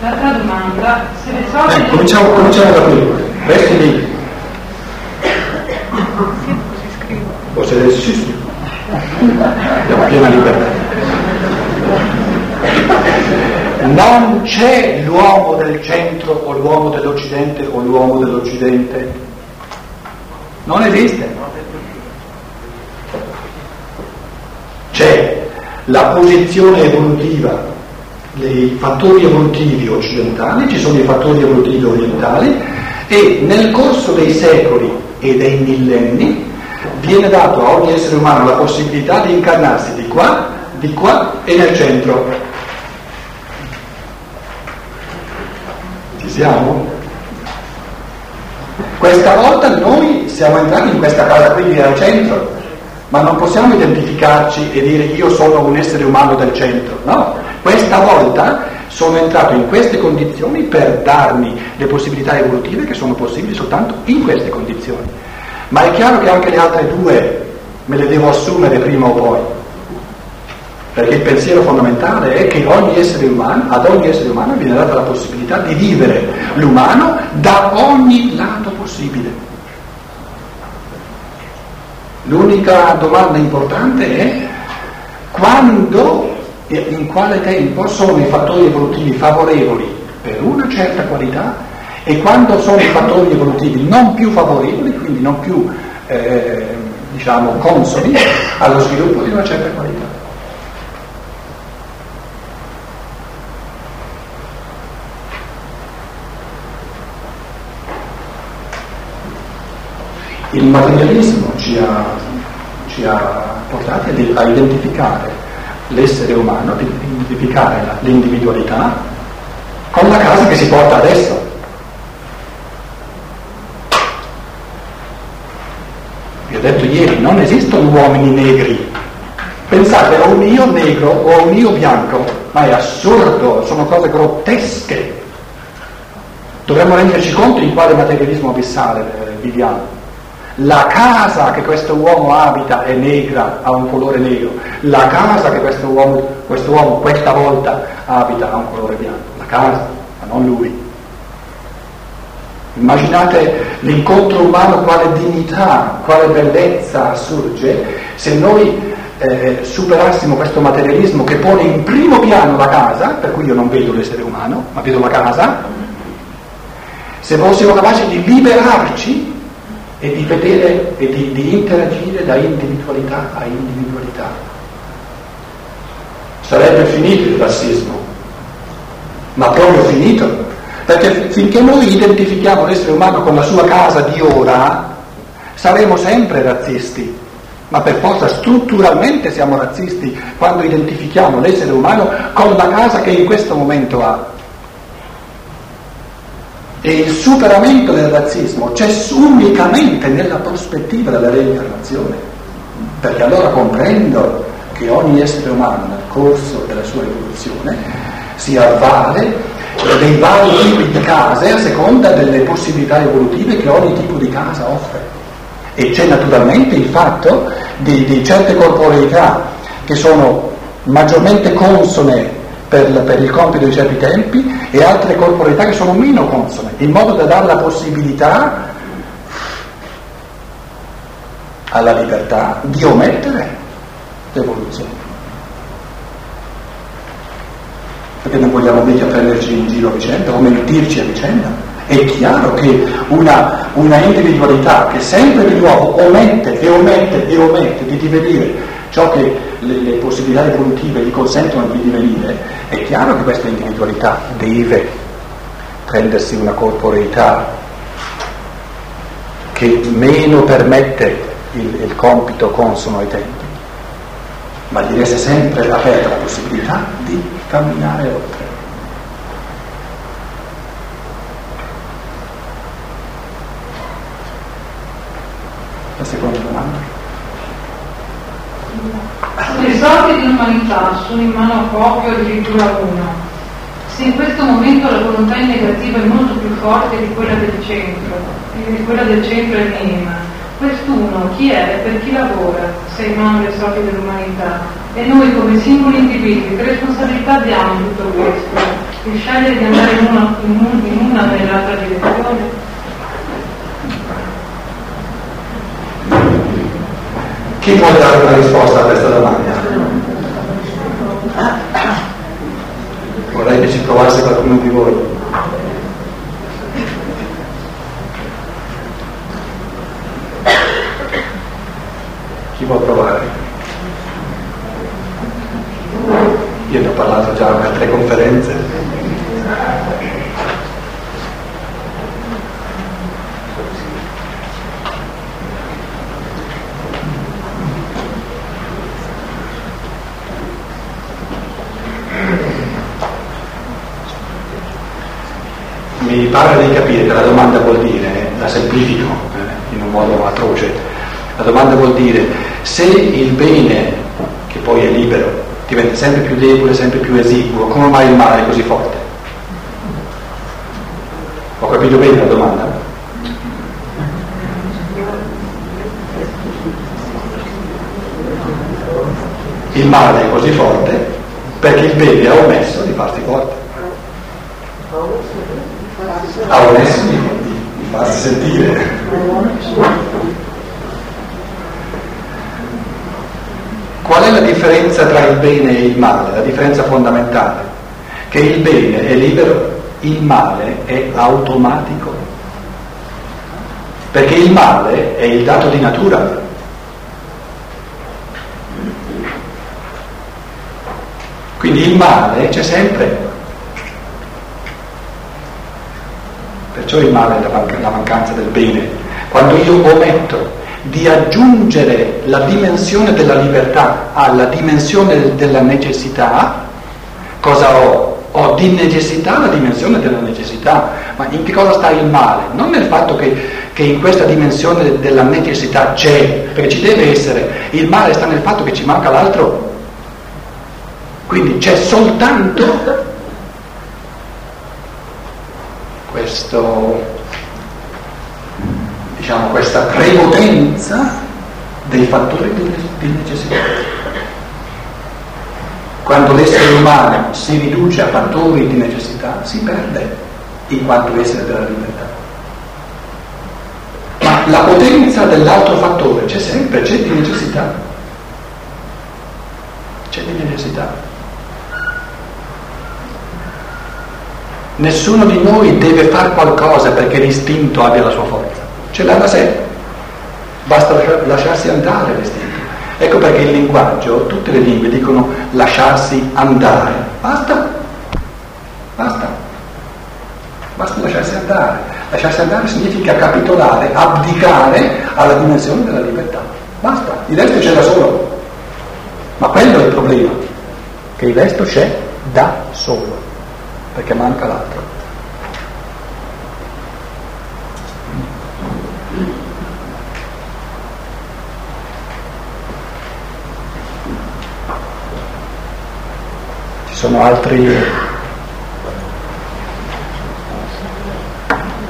L'altra domanda, se le sorti... Eh, cominciamo, cominciamo da qui. Resti lì. O se adesso sì, sì. Abbiamo piena libertà. Non c'è l'uomo del centro o l'uomo dell'Occidente o l'uomo dell'Occidente. Non esiste. C'è la posizione evolutiva, i fattori evolutivi occidentali, ci sono i fattori evolutivi orientali e nel corso dei secoli e dei millenni viene dato a ogni essere umano la possibilità di incarnarsi di qua, di qua e nel centro. Ci siamo? Questa volta noi siamo entrati in questa casa qui al centro, ma non possiamo identificarci e dire io sono un essere umano del centro, no? Questa volta sono entrato in queste condizioni per darmi le possibilità evolutive che sono possibili soltanto in queste condizioni. Ma è chiaro che anche le altre due me le devo assumere prima o poi, perché il pensiero fondamentale è che ogni umano, ad ogni essere umano viene data la possibilità di vivere l'umano da ogni lato possibile. L'unica domanda importante è quando e in quale tempo sono i fattori evolutivi favorevoli per una certa qualità e quando sono i fattori evolutivi non più favorevoli, quindi non più eh, diciamo consoni allo sviluppo di una certa qualità. Il materialismo ci ha, ci ha portati a identificare l'essere umano, a identificare l'individualità con la casa che si porta adesso. Vi ho detto ieri, non esistono uomini negri. Pensate a un io negro o a un io bianco, ma è assurdo, sono cose grottesche. Dovremmo renderci conto in quale materialismo abissale eh, viviamo. La casa che questo uomo abita è negra, ha un colore negro. La casa che questo uomo, questo uomo questa volta abita ha un colore bianco. La casa, ma non lui. Immaginate l'incontro umano, quale dignità, quale bellezza sorge se noi eh, superassimo questo materialismo che pone in primo piano la casa, per cui io non vedo l'essere umano, ma vedo la casa, se fossimo capaci di liberarci e di vedere e di, di interagire da individualità a individualità. Sarebbe finito il razzismo, ma proprio finito, perché finché noi identifichiamo l'essere umano con la sua casa di ora, saremo sempre razzisti, ma per forza strutturalmente siamo razzisti quando identifichiamo l'essere umano con la casa che in questo momento ha. E il superamento del razzismo c'è unicamente nella prospettiva della reincarnazione, perché allora comprendo che ogni essere umano nel corso della sua evoluzione si avvale dei vari tipi di case a seconda delle possibilità evolutive che ogni tipo di casa offre. E c'è naturalmente il fatto di, di certe corporeità che sono maggiormente consone per, per, il compito di certi tempi e altre corporeità che sono meno consone, in modo da dare la possibilità alla libertà di omettere l'evoluzione. Perché non vogliamo mica prenderci in giro a vicenda o mentirci a vicenda. È chiaro che una, una individualità che sempre di nuovo omette e omette e omette di divenire ciò che le, le, possibilità evolutive gli consentono di divenire, è chiaro che questa individualità deve prendersi una corporeità che meno permette il, il compito consono ai tempi, ma gli resta sempre aperta la possibilità di camminare oltre. La seconda domanda. Le sorti dell'umanità sono in mano a pochi o addirittura a uno. Se in questo momento la volontà negativa è molto più forte di quella del centro, di quella del centro è minima, quest'uno chi è e per chi lavora se in mano le sorti dell'umanità? E noi come singoli individui che responsabilità abbiamo in tutto questo? di scegliere di andare in una, in una nell'altra direzione? Chi può dare una risposta a questa domanda? Ci provasse qualcuno di voi. Chi può provare? Io ne ho parlato già a altre conferenze. mi pare di capire che la domanda vuol dire, la semplifico eh, in un modo atroce, la domanda vuol dire se il bene, che poi è libero, diventa sempre più debole, sempre più esiguo, come mai il male è così forte? Ho capito bene la domanda? Il male è così forte perché il bene ha omesso di farsi forte ha omesso di, di farsi sentire. Qual è la differenza tra il bene e il male? La differenza fondamentale, che il bene è libero, il male è automatico, perché il male è il dato di natura. Quindi il male c'è sempre, perciò il male è la mancanza del bene. Quando io ometto di aggiungere la dimensione della libertà alla dimensione della necessità, cosa ho? Ho di necessità la dimensione della necessità, ma in che cosa sta il male? Non nel fatto che, che in questa dimensione della necessità c'è, perché ci deve essere, il male sta nel fatto che ci manca l'altro. Quindi c'è soltanto questo, diciamo, questa prepotenza dei fattori di necessità. Quando l'essere umano si riduce a fattori di necessità, si perde in quanto essere della libertà. Ma la potenza dell'altro fattore c'è sempre, c'è di necessità. C'è di necessità. Nessuno di noi deve fare qualcosa perché l'istinto abbia la sua forza. Ce l'ha da sé. Basta lasciarsi andare l'istinto. Ecco perché il linguaggio, tutte le lingue dicono lasciarsi andare. Basta. Basta. Basta lasciarsi andare. Lasciarsi andare significa capitolare, abdicare alla dimensione della libertà. Basta. Il resto c'è da solo. Ma quello è il problema, che il resto c'è da solo perché manca l'altro. Ci sono altri...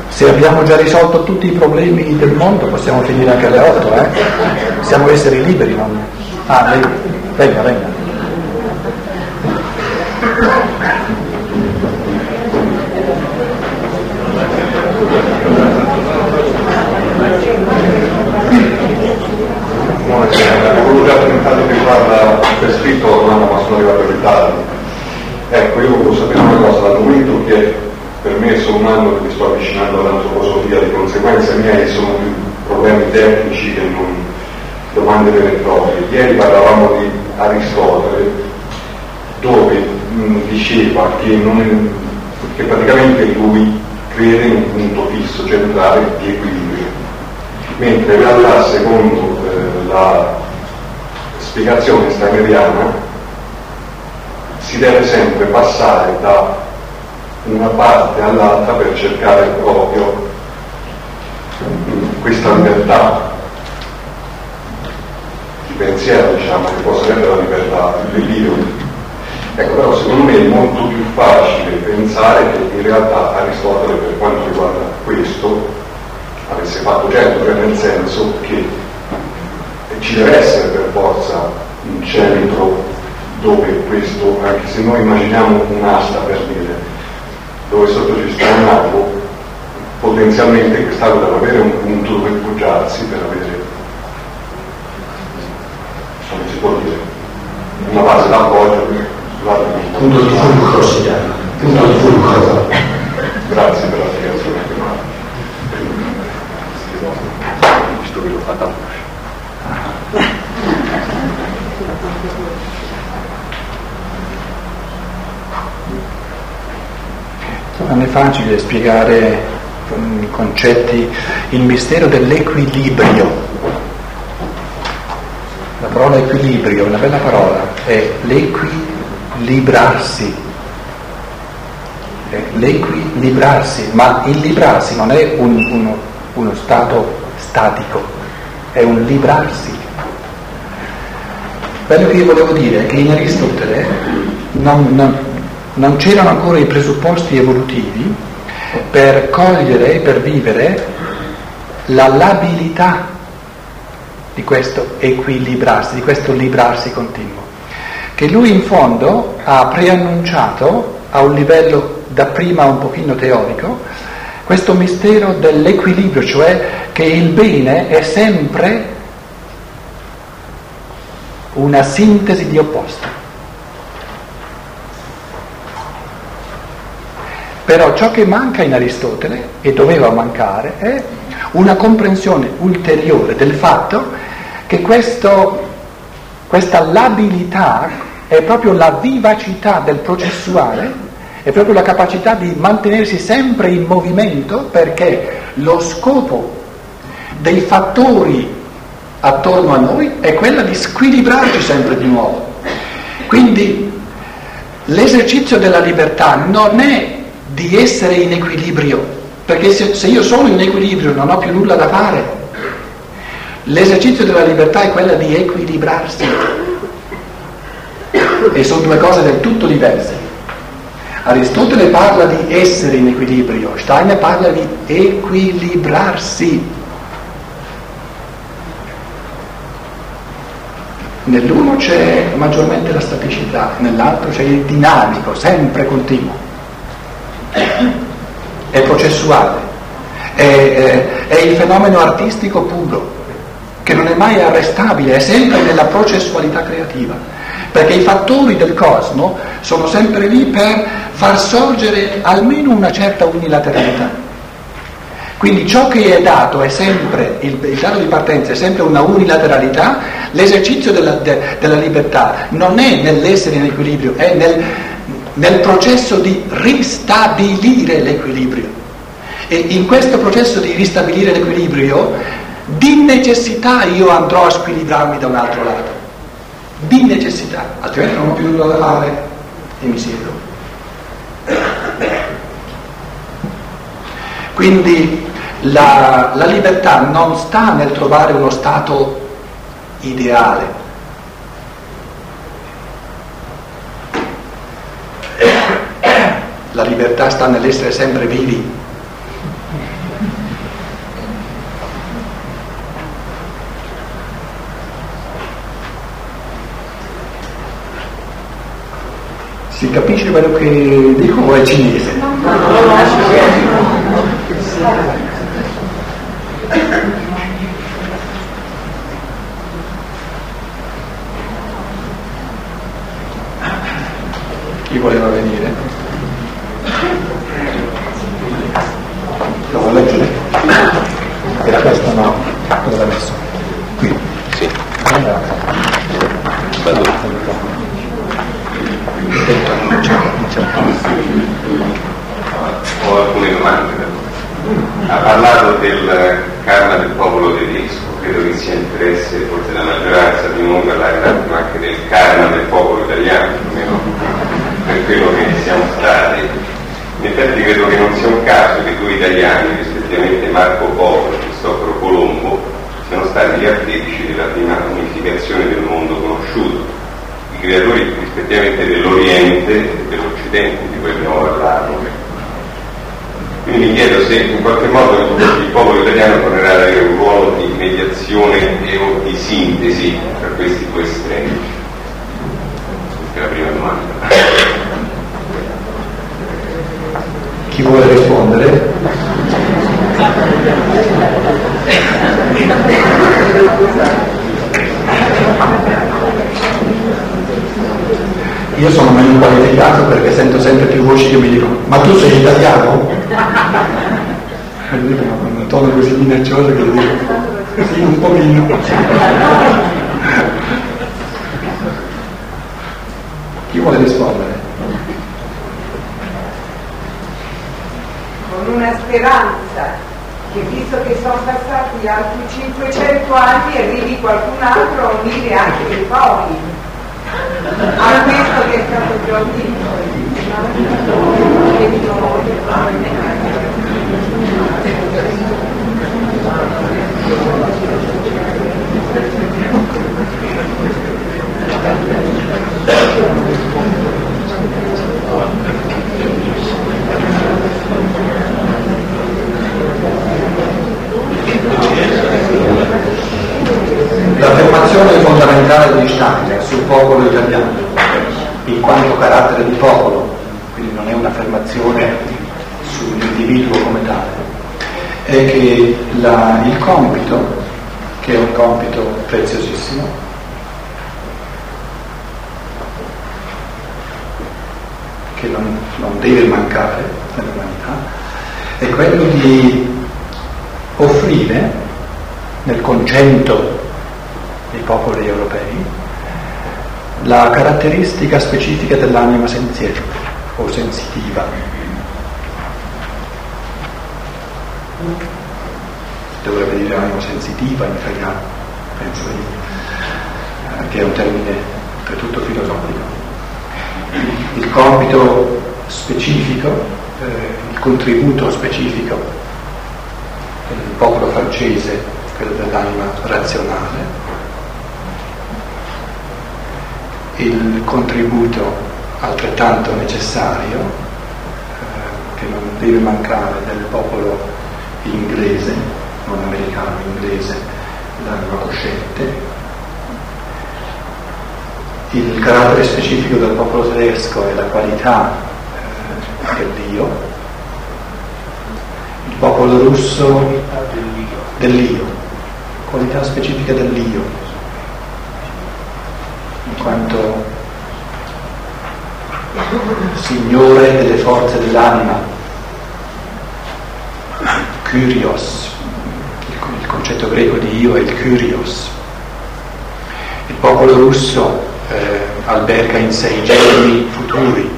Se abbiamo già risolto tutti i problemi del mondo possiamo finire anche alle 8, eh? Siamo esseri liberi, non... Ah, lei... venga, venga. Farla per scritto ma non sono arrivato in ritardo. Ecco, io volevo sapere una cosa, dal momento che per me sono un anno che mi sto avvicinando all'antroposofia, di conseguenza miei sono più problemi tecnici che non domande vere e proprie. Ieri parlavamo di Aristotele, dove mh, diceva che, non, che praticamente lui crede in un punto fisso, centrale di equilibrio, mentre in realtà secondo eh, la spiegazione stagneriana si deve sempre passare da una parte all'altra per cercare proprio questa libertà di pensiero, diciamo, che può essere la libertà dell'io. Ecco, però secondo me è molto più facile pensare che in realtà Aristotele per quanto riguarda questo avesse fatto certo, cioè nel senso che ci deve essere per forza un centro dove questo, anche se noi immaginiamo un'asta per dire, dove sottocistoniamo potenzialmente quest'acqua deve avere un punto dove poggiarsi per avere, come si può dire, una base d'appoggio. Punto di fulcro si chiama. Punto di fulcro. Grazie per la spiegazione. Visto che l'ho fatta Non è facile spiegare con i concetti il mistero dell'equilibrio. La parola equilibrio è una bella parola, è l'equilibrarsi. È l'equilibrarsi, ma il librarsi non è un, uno, uno stato statico, è un librarsi. Quello che io volevo dire è che in Aristotele non, non, non c'erano ancora i presupposti evolutivi per cogliere e per vivere la labilità di questo equilibrarsi, di questo librarsi continuo, che lui in fondo ha preannunciato a un livello dapprima un pochino teorico, questo mistero dell'equilibrio, cioè che il bene è sempre una sintesi di opposti. Però ciò che manca in Aristotele, e doveva mancare, è una comprensione ulteriore del fatto che questo, questa labilità è proprio la vivacità del processuale, è proprio la capacità di mantenersi sempre in movimento perché lo scopo dei fattori attorno a noi è quello di squilibrarci sempre di nuovo. Quindi l'esercizio della libertà non è di essere in equilibrio, perché se, se io sono in equilibrio non ho più nulla da fare. L'esercizio della libertà è quella di equilibrarsi e sono due cose del tutto diverse. Aristotele parla di essere in equilibrio, Steiner parla di equilibrarsi. Nell'uno c'è maggiormente la staticità, nell'altro c'è il dinamico, sempre continuo è processuale, è, è, il fenomeno artistico puro, che non è mai arrestabile, è sempre nella processualità creativa, perché i fattori del cosmo sono sempre lì per far sorgere almeno una certa unilateralità. Quindi ciò che è dato è sempre, il, il dato di partenza è sempre una unilateralità, l'esercizio della, de, della libertà non è nell'essere in equilibrio, è nel nel processo di ristabilire l'equilibrio. E in questo processo di ristabilire l'equilibrio, di necessità io andrò a squilibrarmi da un altro lato. Di necessità, altrimenti non ho più nulla da fare e mi siedo. Quindi la, la libertà non sta nel trovare uno stato ideale, La libertà sta nell'essere sempre vivi. Si capisce quello che dico o è cinese? Chi voleva venire? Lo vuoi leggere? Era questo no? Dove l'ha messo? Qui? Sì. Allora. Bello. Ho alcune domande. Ha parlato del karma del popolo tedesco, credo che sia interesse forse della maggioranza di non parlare tanto anche del karma del popolo italiano, almeno per quello che siamo stati in effetti credo che non sia un caso che due italiani, rispettivamente Marco Polo e Cristoforo Colombo, siano stati gli artefici della prima unificazione del mondo conosciuto, i creatori rispettivamente dell'Oriente e dell'Occidente di cui abbiamo parlato. Quindi mi chiedo se in qualche modo il popolo italiano tornerà ad avere un ruolo di mediazione e o di sintesi tra questi due estremi. Questa è la prima domanda. Chi vuole rispondere? Io sono meno qualificato perché sento sempre più voci che mi dicono ma tu sei italiano? E lui con un tono così minaccioso che gli dico sì, un pochino. Chi vuole rispondere? Con una speranza che visto che sono passati altri 500 anni arrivi qualcun altro a unire anche i poli a che è stato già L'affermazione fondamentale di Steiner sul popolo italiano, in quanto carattere di popolo, quindi non è un'affermazione sull'individuo come tale, è che la, il compito, che è un compito preziosissimo, che non, non deve mancare nell'umanità, è quello di offrire nel concetto dei popoli europei la caratteristica specifica dell'anima senziente o sensitiva. Dovrebbe dire anima sensitiva in italiano, penso io, eh, che è un termine oltretutto filosofico. Il compito specifico, eh, il contributo specifico del popolo francese, quello dell'anima razionale, il contributo altrettanto necessario eh, che non deve mancare del popolo inglese, non americano, inglese, l'anima cosciente, il carattere specifico del popolo tedesco è la qualità eh, dell'io, il popolo russo dell'io, qualità specifica dell'io, quanto Signore delle forze dell'anima, Kyrios, il concetto greco di io è il Kyrios. Il popolo russo eh, alberga in sé i germi futuri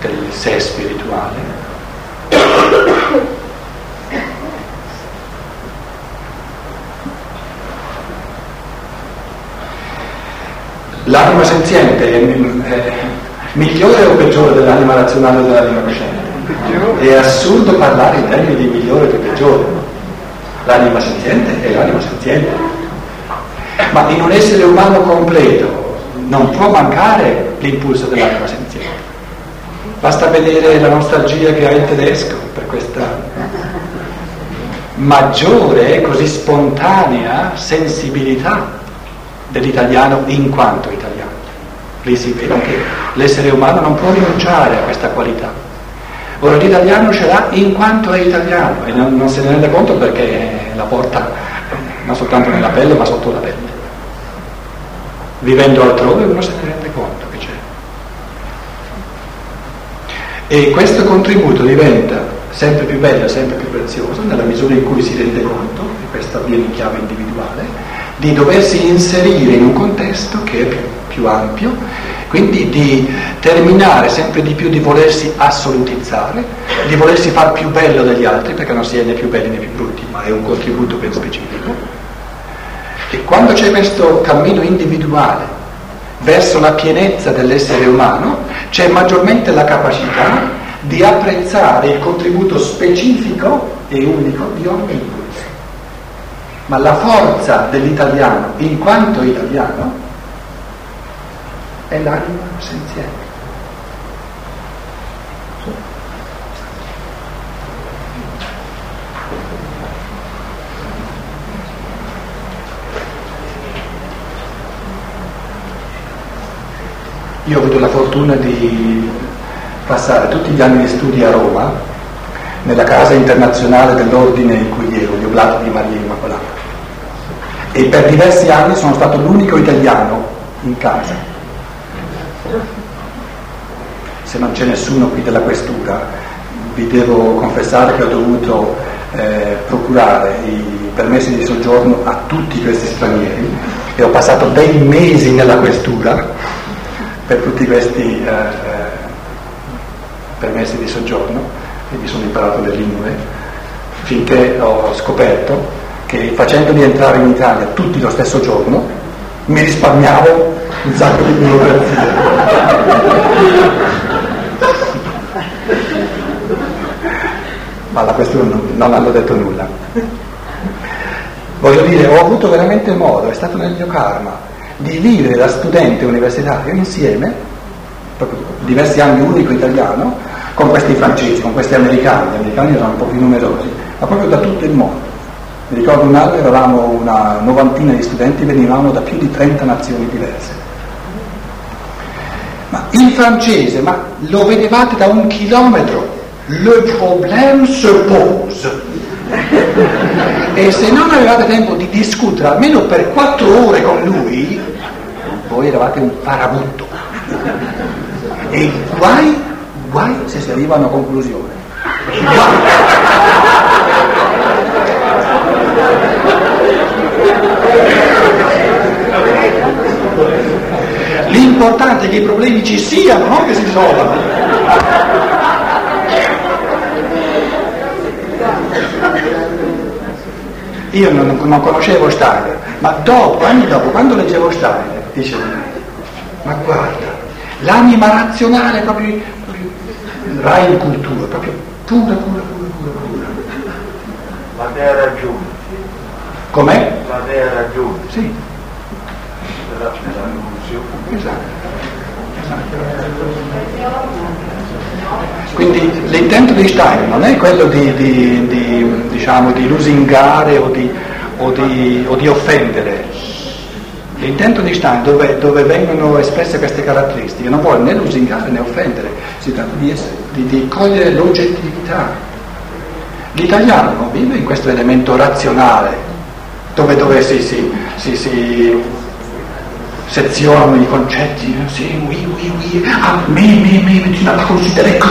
del sé spirituale. L'anima senziente è, è migliore o peggiore dell'anima razionale o dell'anima cosciente? È assurdo parlare in termini di migliore o di peggiore. L'anima senziente è l'anima senziente. Ma in un essere umano completo non può mancare l'impulso dell'anima senziente. Basta vedere la nostalgia che ha il tedesco per questa maggiore, così spontanea sensibilità dell'italiano in quanto italiano. Lì si vede che l'essere umano non può rinunciare a questa qualità. Ora l'italiano ce l'ha in quanto è italiano e non, non se ne rende conto perché la porta non soltanto nella pelle ma sotto la pelle. Vivendo altrove uno se ne rende conto che c'è. E questo contributo diventa sempre più bello, sempre più prezioso nella misura in cui si rende conto, e questo avviene in chiave individuale, di doversi inserire in un contesto che è più, più ampio, quindi di terminare sempre di più di volersi assolutizzare, di volersi far più bello degli altri, perché non si è né più belli né più brutti, ma è un contributo ben specifico. E quando c'è questo cammino individuale verso la pienezza dell'essere umano, c'è maggiormente la capacità di apprezzare il contributo specifico e unico di ogni ma la forza dell'italiano in quanto italiano è l'anima senziente. Io ho avuto la fortuna di passare tutti gli anni di studi a Roma, nella casa internazionale dell'ordine in cui ero, gli Oblati di Immacolata. E per diversi anni sono stato l'unico italiano in casa. Se non c'è nessuno qui della questura, vi devo confessare che ho dovuto eh, procurare i permessi di soggiorno a tutti questi stranieri e ho passato dei mesi nella questura per tutti questi eh, eh permessi di soggiorno e mi sono imparato le lingue finché ho scoperto che facendoli entrare in Italia tutti lo stesso giorno mi risparmiavo un sacco di burocrazia. Ma la questione non, non hanno detto nulla. Voglio dire, ho avuto veramente modo, è stato nel mio karma, di vivere da studente universitario insieme, proprio diversi anni unico italiano, con questi francesi, con questi americani, gli americani erano un po' più numerosi, ma proprio da tutto il mondo. Mi ricordo un anno eravamo una novantina di studenti, venivamo da più di 30 nazioni diverse. Ma il francese, ma lo vedevate da un chilometro, le problème se pose. E se non avevate tempo di discutere almeno per quattro ore con lui, voi eravate un farabutto. E guai Guai se si arriva a una conclusione. L'importante è che i problemi ci siano, non che si risolvano. Io non, non, conoscevo Steiner, ma dopo, anni dopo, quando leggevo Steiner, dicevo, ma guarda, l'anima razionale proprio Rai cultura, proprio pura, pura, pura. Ma te ha ragione. Com'è? Ma te ha ragione. Sì. Esatto. esatto. Quindi l'intento di Stein non è quello di, di, di, diciamo, di lusingare o di, o, o di offendere, L'intento di Stein, dove, dove, vengono espresse queste caratteristiche, non vuole né lusingare né offendere, si tratta di, essere, cogliere l'oggettività. L'italiano non vive in questo elemento razionale, dove, dove si, si, si, si sezionano i concetti, sì, oui, oui, oui, ah, me, me, me, tu n'as pas considéré que...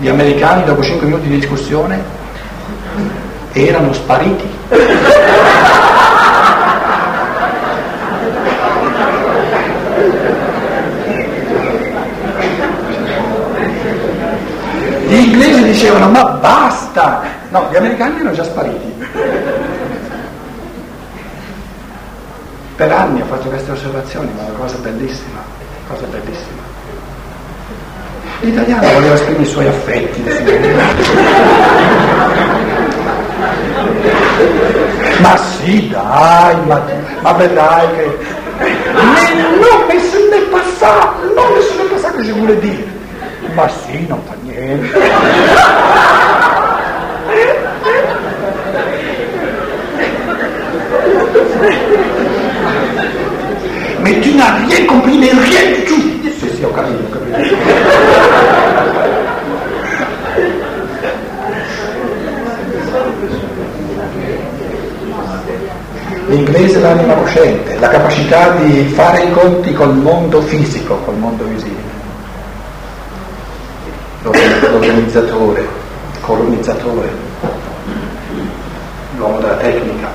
Gli americani dopo 5 minuti di discussione erano spariti. Gli inglesi dicevano ma basta! No, gli americani erano già spariti. Per anni ho fatto queste osservazioni, ma è una cosa bellissima, cosa bellissima. L'italiano voleva esprimere i suoi affetti, ma sì, dai, ma, ma vedrai che... No, mais ce n'est pas ça, non, mais ce n'est pas ça que je voulais dire. Ma sì, non fa niente. Mais tu n'as rien compris, mais rien du tout. Sì, sì, ho capito, ho capito. L'inglese è l'anima cosciente, la capacità di fare i conti col mondo fisico, col mondo visibile. L'organizzatore, il colonizzatore, l'uomo della tecnica,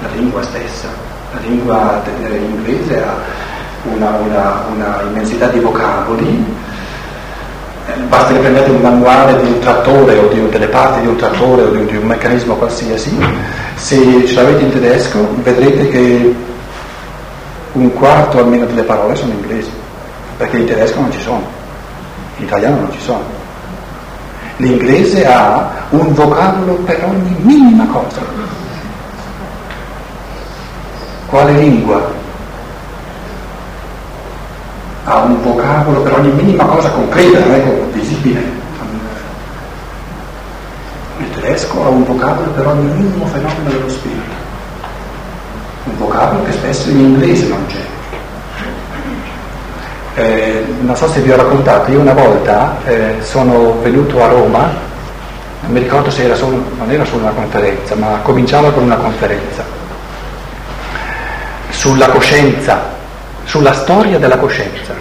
la lingua stessa. La lingua inglese ha una, una, una immensità di vocaboli basta che prendete un manuale di un trattore o di, delle parti di un trattore o di di un meccanismo qualsiasi, se ce l'avete in tedesco vedrete che un quarto almeno delle parole sono inglesi, perché in tedesco non ci sono, in italiano non ci sono. L'inglese ha un vocabolo per ogni minima cosa. Quale lingua ha un vocabolo per ogni minima cosa concreta, non visibile. Il tedesco ha un vocabolo per ogni minimo fenomeno dello spirito. un vocabolo che spesso in inglese non c'è. Eh, non so se vi ho raccontato, io una volta eh, sono venuto a Roma, non mi ricordo se era solo, non era solo una conferenza, ma cominciava con una conferenza sulla coscienza, sulla storia della coscienza,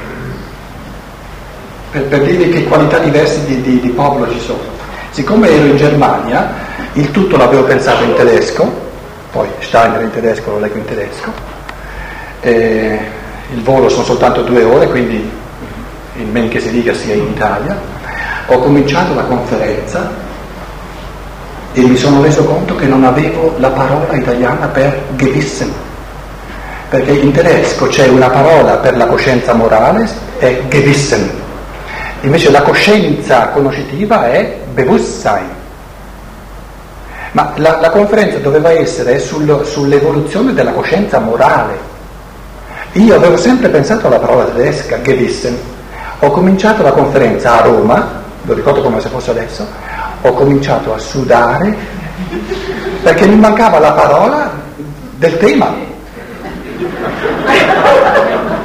per, per dire che qualità diverse di, di, di popolo ci sono. Siccome ero in Germania, il tutto l'avevo pensato in tedesco, poi Steiner in tedesco lo leggo in tedesco, e il volo sono soltanto due ore, quindi il men che si dica sia in Italia, ho cominciato la conferenza e mi sono reso conto che non avevo la parola italiana per Gewissen, perché in tedesco c'è una parola per la coscienza morale, è Gewissen, invece la coscienza conoscitiva è Bewusstsein. Ma la, la conferenza doveva essere sul, sull'evoluzione della coscienza morale. Io avevo sempre pensato alla parola tedesca, Gewissen. Ho cominciato la conferenza a Roma, lo ricordo come se fosse adesso, ho cominciato a sudare perché mi mancava la parola del tema.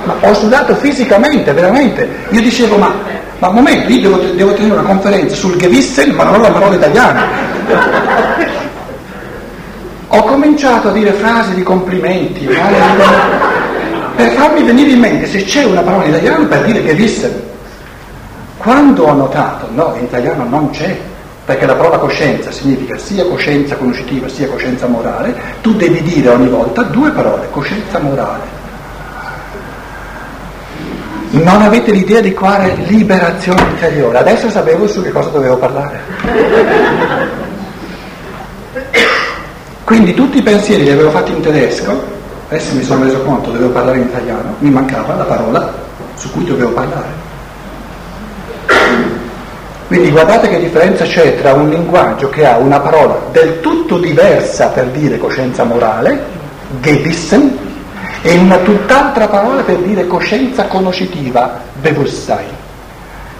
Ma ho sudato fisicamente, veramente. Io dicevo, ma, ma un momento, io devo, devo tenere una conferenza sul Gewissen, ma non ho la parola italiana. Ho cominciato a dire frasi di complimenti per farmi venire in mente se c'è una parola in italiano per dire che visse. Quando ho notato, no, in italiano non c'è, perché la parola coscienza significa sia coscienza conoscitiva sia coscienza morale, tu devi dire ogni volta due parole, coscienza morale. Non avete l'idea di quale liberazione interiore. Adesso sapevo su che cosa dovevo parlare. Quindi tutti i pensieri li avevo fatti in tedesco, adesso mi sono reso conto, dovevo parlare in italiano, mi mancava la parola su cui dovevo parlare. Quindi guardate che differenza c'è tra un linguaggio che ha una parola del tutto diversa per dire coscienza morale, Gewissen, e una tutt'altra parola per dire coscienza conoscitiva, Bewusstsein.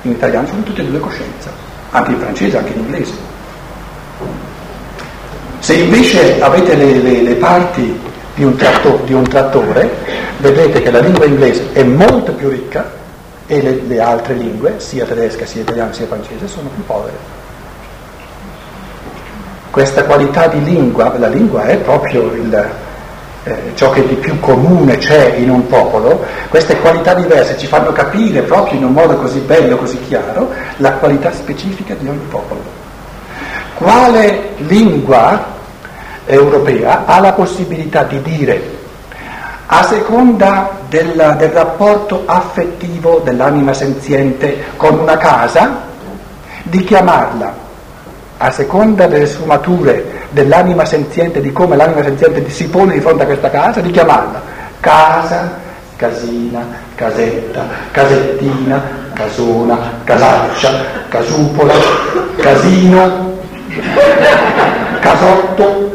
In italiano sono tutte e due coscienza, anche in francese, anche in inglese. Se invece avete le, le, le parti di un, tratto, di un, trattore, vedrete che la lingua inglese è molto più ricca e le, le altre lingue, sia tedesca, sia italiana, sia francese, sono più povere. Questa qualità di lingua, la lingua è proprio il, eh, ciò che di più comune c'è in un popolo, queste qualità diverse ci fanno capire proprio in un modo così bello, così chiaro, la qualità specifica di ogni popolo. Quale lingua europea ha la possibilità di dire, a seconda del, del rapporto affettivo dell'anima senziente con una casa, di chiamarla a seconda delle sfumature dell'anima senziente, di come l'anima senziente si pone di fronte a questa casa, di chiamarla casa, casina, casetta, casettina, casona, casaccia, casupola, casino, casotto,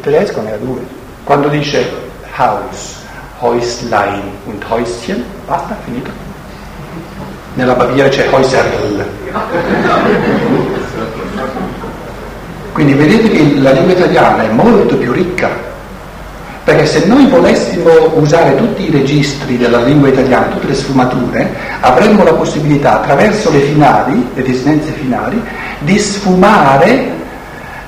il tedesco ne ha due. Quando dice Haus, Häuslein und Häuschen, basta, finito. Nella Baviera c'è Häuserl. Quindi vedete che la lingua italiana è molto più ricca, perché se noi volessimo usare tutti i registri della lingua italiana, tutte le sfumature, avremmo la possibilità attraverso le finali, le desinenze finali, di sfumare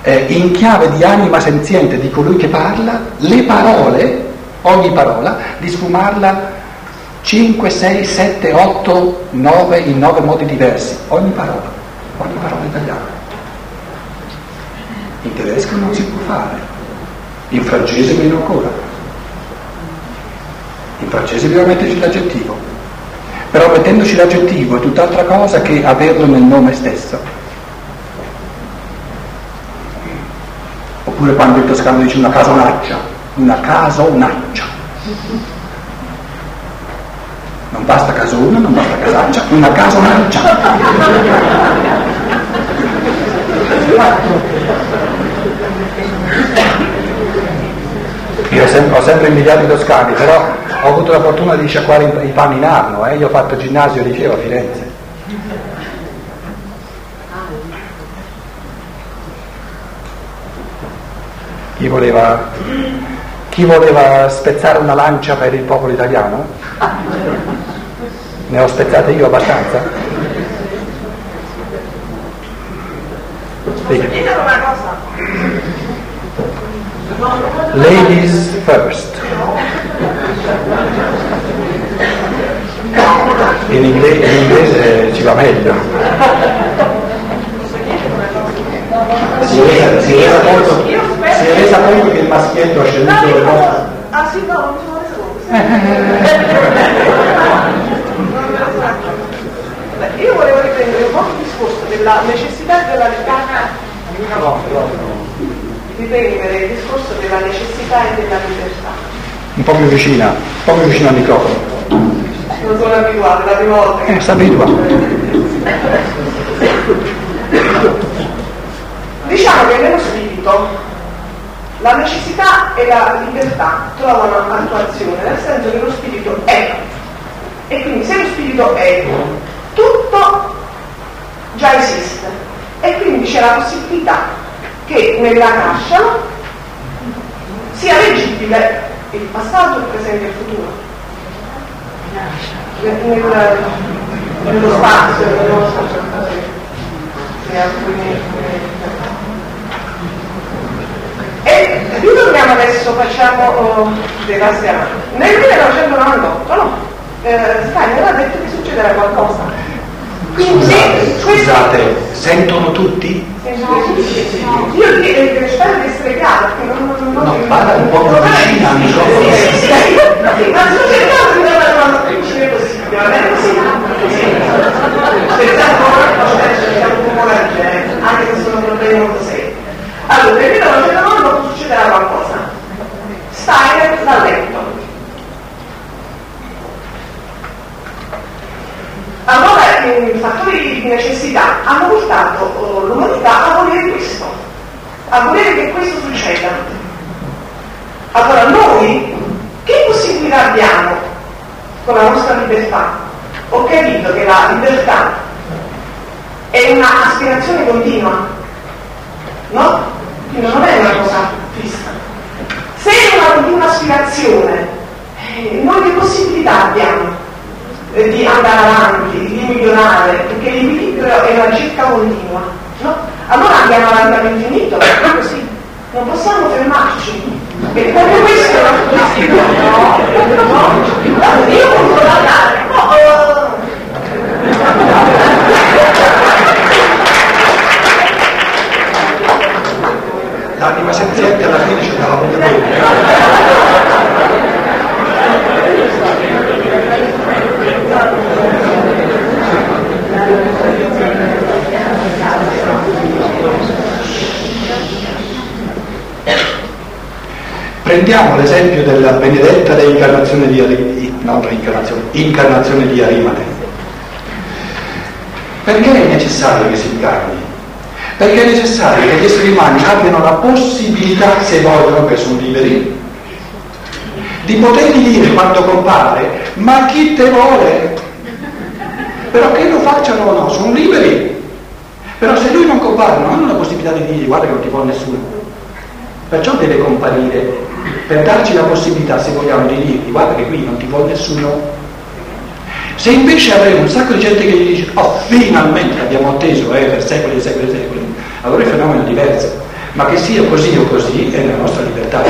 eh, in chiave di anima senziente di colui che parla, le parole, ogni parola, di sfumarla 5, 6, 7, 8, 9 in 9 modi diversi, ogni parola, ogni parola italiana. In tedesco non si può fare, in francese meno ancora. In francese bisogna metterci l'aggettivo, però mettendoci l'aggettivo è tutt'altra cosa che averlo nel nome stesso. Oppure quando il toscano dice una casonaccia, una casonaccia. Non basta casona, non basta casaccia, una casonaccia. Io sempre, ho sempre invidiato i toscani, però ho avuto la fortuna di sciacquare i, i panni in arno, eh? io ho fatto ginnasio liceo a Firenze. Chi voleva, chi voleva spezzare una lancia per il popolo italiano? Ne ho spezzate io abbastanza? Ladies first. In, ingle- in inglese ci va meglio. Si si si è resa conto che il maschietto ha scelto le cose. Ah sì, no, non mi sono resa conto. Io volevo riprendere un po' il discorso della necessità e della libertà. Riprendere il discorso della necessità e della libertà. Un po' più vicina, un po' più vicino al microfono. Non sono abituata, è la prima volta Eh, sta abituato. Diciamo che nello spirito la necessità e la libertà trovano attuazione, nel senso che lo spirito è. E quindi se lo spirito è, tutto già esiste. E quindi c'è la possibilità che nella nascia sia leggibile il passato, il presente e il futuro. Nel- nello spazio, nello spazio. Sì, alcuni- e ritorniamo adesso, facciamo oh, dei passi avanti. Nel 1998, no? Eh, Stalin aveva detto che succederà qualcosa. Quindi, questo... Scusate, sentono tutti? Io chiedo, spero di essere chiaro, perché non... non, non No, parla un po' più vicina al microfono. Sì, sì, sì. Ma sto cercando di dare una più vicina possibile, va bene così? Scherziamo un po', cerchiamo un po' la gente, anche se sono problemi molto seri. Allora, nel 1998 succederà qualcosa. Steiner l'ha letto. Allora i fattori di necessità hanno portato oh, l'umanità a volere questo, a volere che questo succeda. Allora noi che possibilità abbiamo con la nostra libertà? Ho capito che la libertà è un'aspirazione continua, no? Quindi non è una cosa fissa. Se è una continua aspirazione, eh, noi che possibilità abbiamo? eh, di andare avanti, di migliorare, perché l'equilibrio è una ricerca continua. No? Allora andiamo avanti all'infinito, così. Non possiamo fermarci. E proprio questo è il nostro No, no, io posso andare. No, eh, L'anima senziente alla fine la voglio bene. Prendiamo l'esempio della benedetta reincarnazione di Arimane, no, reincarnazione, incarnazione di Arimane. Perché è necessario che si incarni? Perché è necessario che gli esseri umani abbiano la possibilità, se vogliono, che sono liberi, di potergli dire quando compare, ma chi te vuole? Però che lo facciano o no, sono liberi. Però se lui non compare, non hanno la possibilità di dirgli guarda che non ti vuole nessuno. Perciò deve comparire per darci la possibilità, se vogliamo, di dirgli guarda che qui non ti vuole nessuno. Se invece avremo un sacco di gente che gli dice oh finalmente abbiamo atteso eh, per secoli e secoli e secoli, allora il fenomeno è diverso. Ma che sia così o così è nella nostra libertà.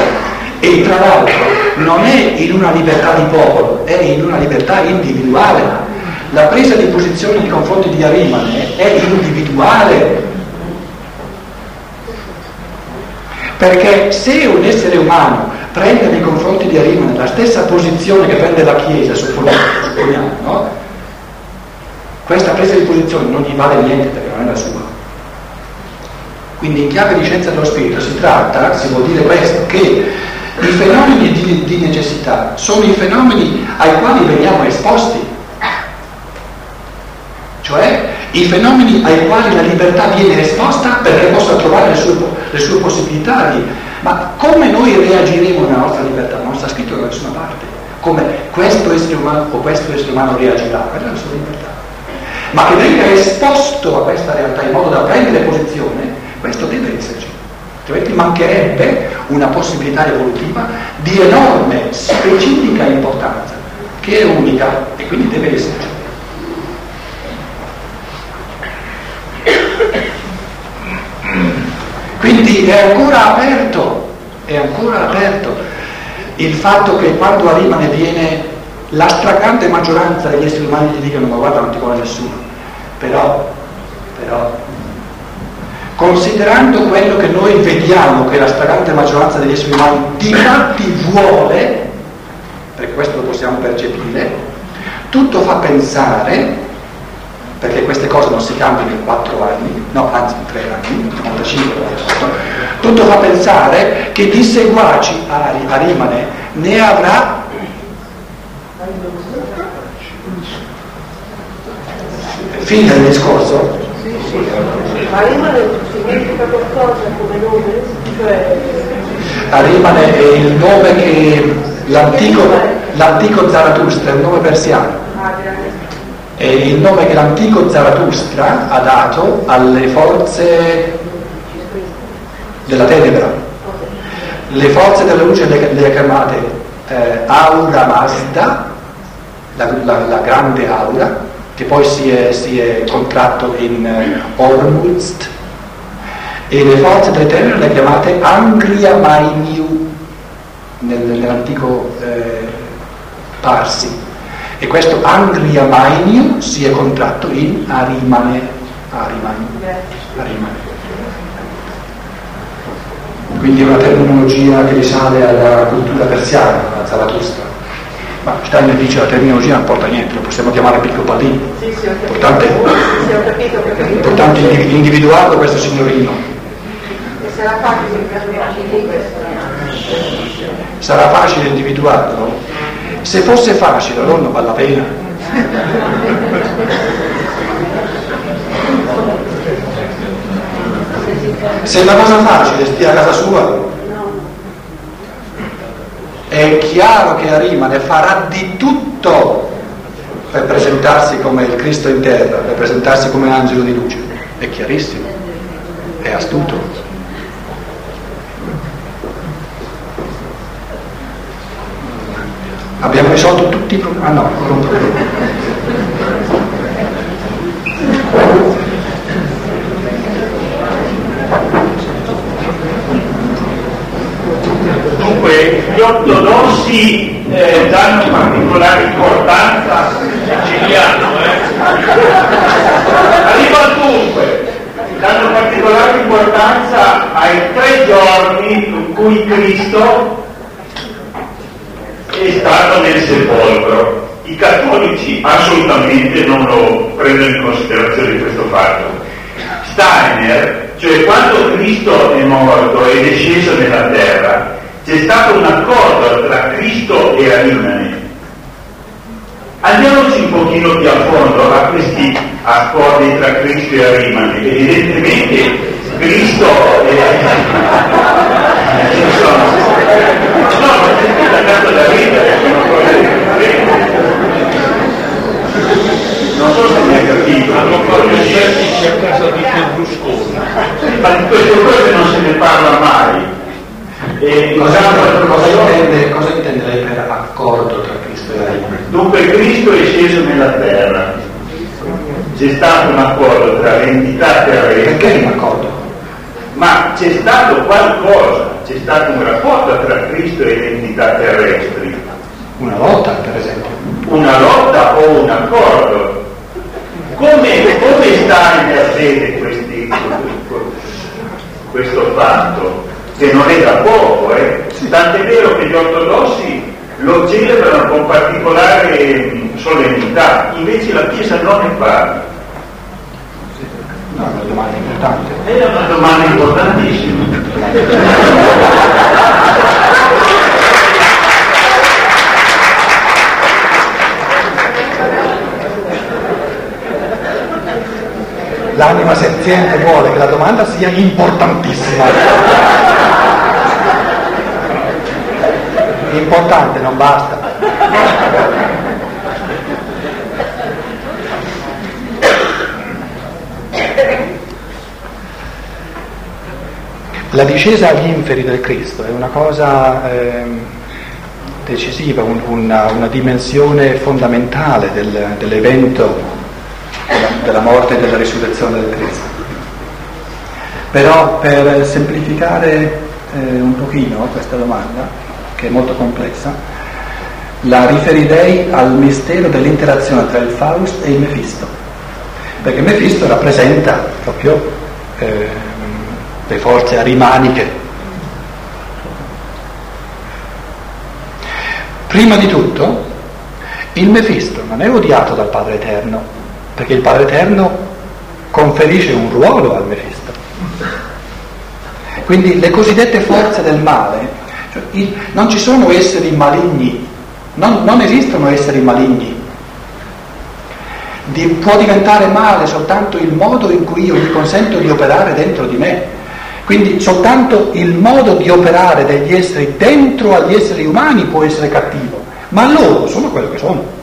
E tra l'altro non è in una libertà di popolo, è in una libertà individuale. La presa di posizione nei confronti di Arimane è individuale. Perché se un essere umano prende nei confronti di Arimane la stessa posizione che prende la Chiesa, supponiamo, supponiamo, no? questa presa di posizione non gli vale niente perché non è la sua. Quindi in chiave di scienza dello spirito si tratta, si vuol dire questo, che i fenomeni di, di necessità sono i fenomeni ai quali veniamo esposti, cioè i fenomeni ai quali la libertà viene esposta perché possa trovare le sue, le sue possibilità di... Ma come noi reagiremo nella nostra libertà? Non sta scritto da nessuna parte. Come questo essere umano o questo essere umano reagirà, quella è la sua libertà. Ma che venga esposto a questa realtà in modo da prendere posizione, questo deve esserci. Altrimenti mancherebbe una possibilità evolutiva di enorme, specifica importanza, che è unica e quindi deve esserci. Quindi è ancora aperto, è ancora aperto il fatto che quando a Rimane viene la stragrande maggioranza degli esseri umani ti dicono ma guarda non ti vuole nessuno, però, però considerando quello che noi vediamo che la stragrande maggioranza degli esseri umani di fatti vuole, perché questo lo possiamo percepire, tutto fa pensare, perché queste cose non si cambiano in quattro anni, no, anzi in tre anni, 95, 98, tutto fa pensare che di seguaci a, Rimane ne avrà Finita il discorso? Ma rimane significa qualcosa come nome? Cioè... Arimane è il nome che l'antico, l'antico Zarathustra, è un nome persiano. È il nome che l'antico Zarathustra ha dato alle forze della tenebra. Le forze della luce le, le ha chiamate eh, Aura Mazda, la, la, la grande aura, che poi si è, si è contratto in uh, Ormuzd, e le forze delle tenebre le chiamate Angria Mainiu nel, nell'antico eh, Parsi. E questo Angria Mainiu si è contratto in Arimane. Arimane. Arimane. Quindi è una terminologia che risale alla cultura persiana, a Zarathustra. Ma Steiner dice la terminologia non porta niente, lo possiamo chiamare piccolo pallino. Sì, sì, ho capito. Importante, Sì, ho capito, ho capito. importante individu- individuarlo questo signorino. E sarà facile me questo. Sarà facile individuarlo? Se fosse facile allora non vale la pena. Se è una cosa facile stia a casa sua. È chiaro che Arimane farà di tutto per presentarsi come il Cristo in terra, per presentarsi come angelo di luce. È chiarissimo, è astuto. Abbiamo risolto tutti i problemi. Ah no, ancora un. Dunque, gli ortodossi eh, danno particolare importanza siciliano, eh? Arrivo al dunque, danno particolare importanza ai tre giorni in cui Cristo è stato nel sepolcro. I cattolici assolutamente non lo prendono in considerazione questo fatto. Steiner, cioè quando Cristo è morto ed è sceso nella terra, c'è stato un accordo tra Cristo e Arimane. Andiamoci un pochino più a fondo a questi accordi tra Cristo e Arimane. Evidentemente Cristo è... ci sono... No, non c'è più da ridere, sono. Non so se mi ha capito. Hanno fatto esercizi a casa di Berlusconi. Ma di queste cose non se ne parla mai. E Cosa, cosa intende, cosa intende lei per accordo tra Cristo e Arimane? Dunque Cristo è sceso nella terra, c'è stato un accordo tra le entità Perché un accordo? ma c'è stato qualcosa, c'è stato un rapporto tra Cristo e le entità terrestri, Una lotta, per esempio. una lotta o un accordo. Come, come sta in sede questi, questo fatto? Che non è da poco, eh? tant'è vero che gli ortodossi lo celebrano con particolare mh, solennità, invece la Chiesa non ne parla. No, è una domanda importante. È una domanda importantissima. L'anima senziente vuole che la domanda sia importantissima. Importante, non basta. La discesa agli inferi del Cristo è una cosa ehm, decisiva, un, una, una, dimensione fondamentale del, dell'evento della, morte e della risurrezione del Cristo. Però per semplificare eh, un pochino questa domanda, che è molto complessa, la riferirei al mistero dell'interazione tra il Faust e il Mefisto, perché Mefisto rappresenta proprio eh, le forze arimaniche. Prima di tutto, il Mefisto non è odiato dal Padre Eterno, perché il Padre Eterno conferisce un ruolo al Mefisto. Quindi le cosiddette forze del male, cioè il, non ci sono esseri maligni, non, non esistono esseri maligni. Di, può diventare male soltanto il modo in cui io gli consento di operare dentro di me. Quindi soltanto il modo di operare degli esseri dentro agli esseri umani può essere cattivo, ma loro sono quello che sono.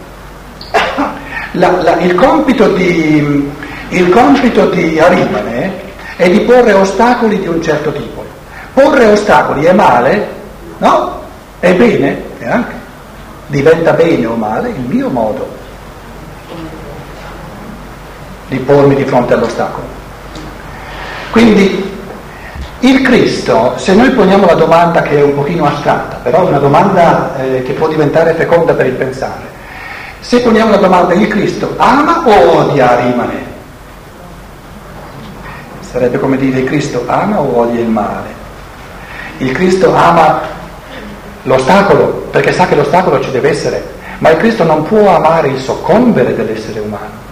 La, la, il, compito di, il compito di Arimane è di porre ostacoli di un certo tipo. Porre ostacoli è male? No? È bene? E anche. Diventa bene o male il mio modo di pormi di fronte all'ostacolo. Quindi il Cristo, se noi poniamo la domanda che è un pochino astratta, però è una domanda eh, che può diventare feconda per il pensare, se poniamo la domanda il Cristo ama o odia Rimane? Sarebbe come dire il Cristo ama o odia il male? Il Cristo ama l'ostacolo perché sa che l'ostacolo ci deve essere, ma il Cristo non può amare il soccombere dell'essere umano.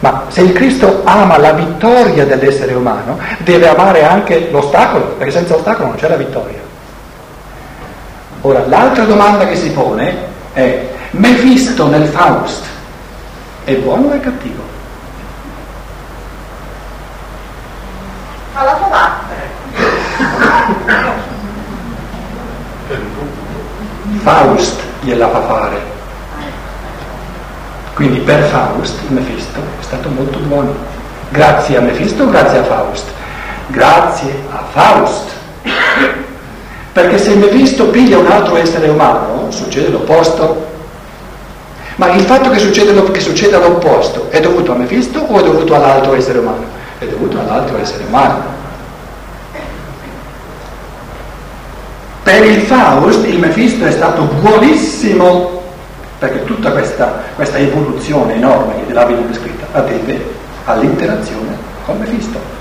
Ma se il Cristo ama la vittoria dell'essere umano, deve amare anche l'ostacolo, perché senza ostacolo non c'è la vittoria. Ora, l'altra domanda che si pone è, Mefisto nel Faust è buono o è cattivo? Alla tua parte. Faust gliela fa fare. Quindi per Faust, Mefisto è stato molto buono. Grazie a Mefisto o grazie a Faust? Grazie a Faust. Perché se Mefisto piglia un altro essere umano, succede l'opposto. Ma il fatto che, succede, che succeda l'opposto è dovuto a Mefisto o è dovuto all'altro essere umano? È dovuto all'altro essere umano. Per il Faust il Mefisto è stato buonissimo, perché tutta questa, questa evoluzione enorme della viene descritta la deve all'interazione con Mefisto.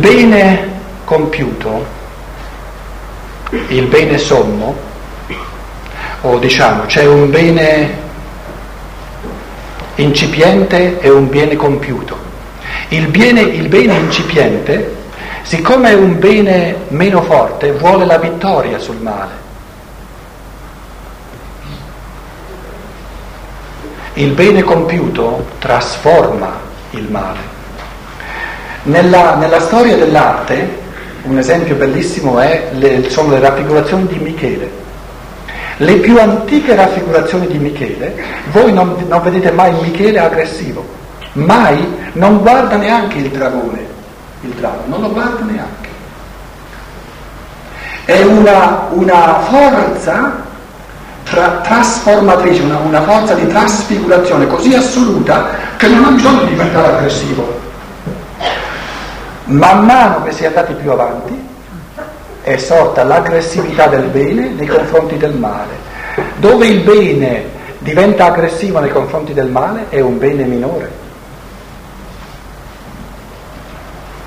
Bene compiuto, il bene sommo, o diciamo c'è un bene incipiente e un bene compiuto. Il bene, il bene incipiente, siccome è un bene meno forte, vuole la vittoria sul male. Il bene compiuto trasforma il male. Nella, nella storia dell'arte, un esempio bellissimo le, sono le raffigurazioni di Michele. Le più antiche raffigurazioni di Michele, voi non, non vedete mai Michele aggressivo, mai non guarda neanche il dragone, il drago, non lo guarda neanche. È una, una forza tra, trasformatrice, una, una forza di trasfigurazione così assoluta che non ha bisogno di diventare aggressivo. Man mano che si è andati più avanti è sorta l'aggressività del bene nei confronti del male. Dove il bene diventa aggressivo nei confronti del male è un bene minore.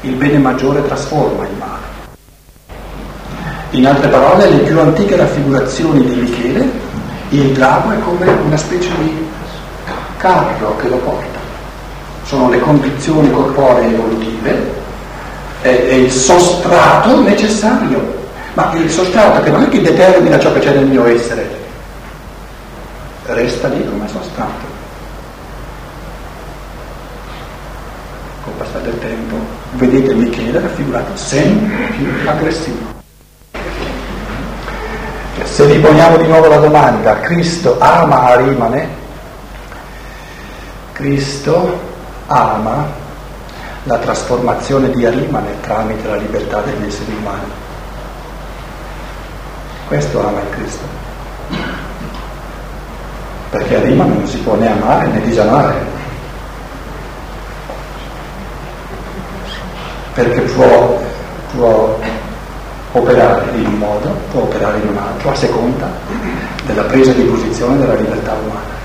Il bene maggiore trasforma il male. In altre parole, le più antiche raffigurazioni di Michele, il drago è come una specie di carro che lo porta. Sono le condizioni corporee evolutive è, il sostrato necessario, ma il sostrato che non è che determina ciò che c'è nel mio essere, resta lì come sostrato. Col passare del tempo vedete Michele raffigurato sempre più aggressivo. Se riponiamo di nuovo la domanda, Cristo ama Arimane? Cristo ama la trasformazione di Arimane tramite la libertà degli esseri umani. Questo ama il Cristo. Perché Arimane non si può né amare né disamare. Perché può, può operare in un modo, può operare in un altro, a seconda della presa di posizione della libertà umana.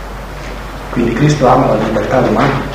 Quindi Cristo ama la libertà umana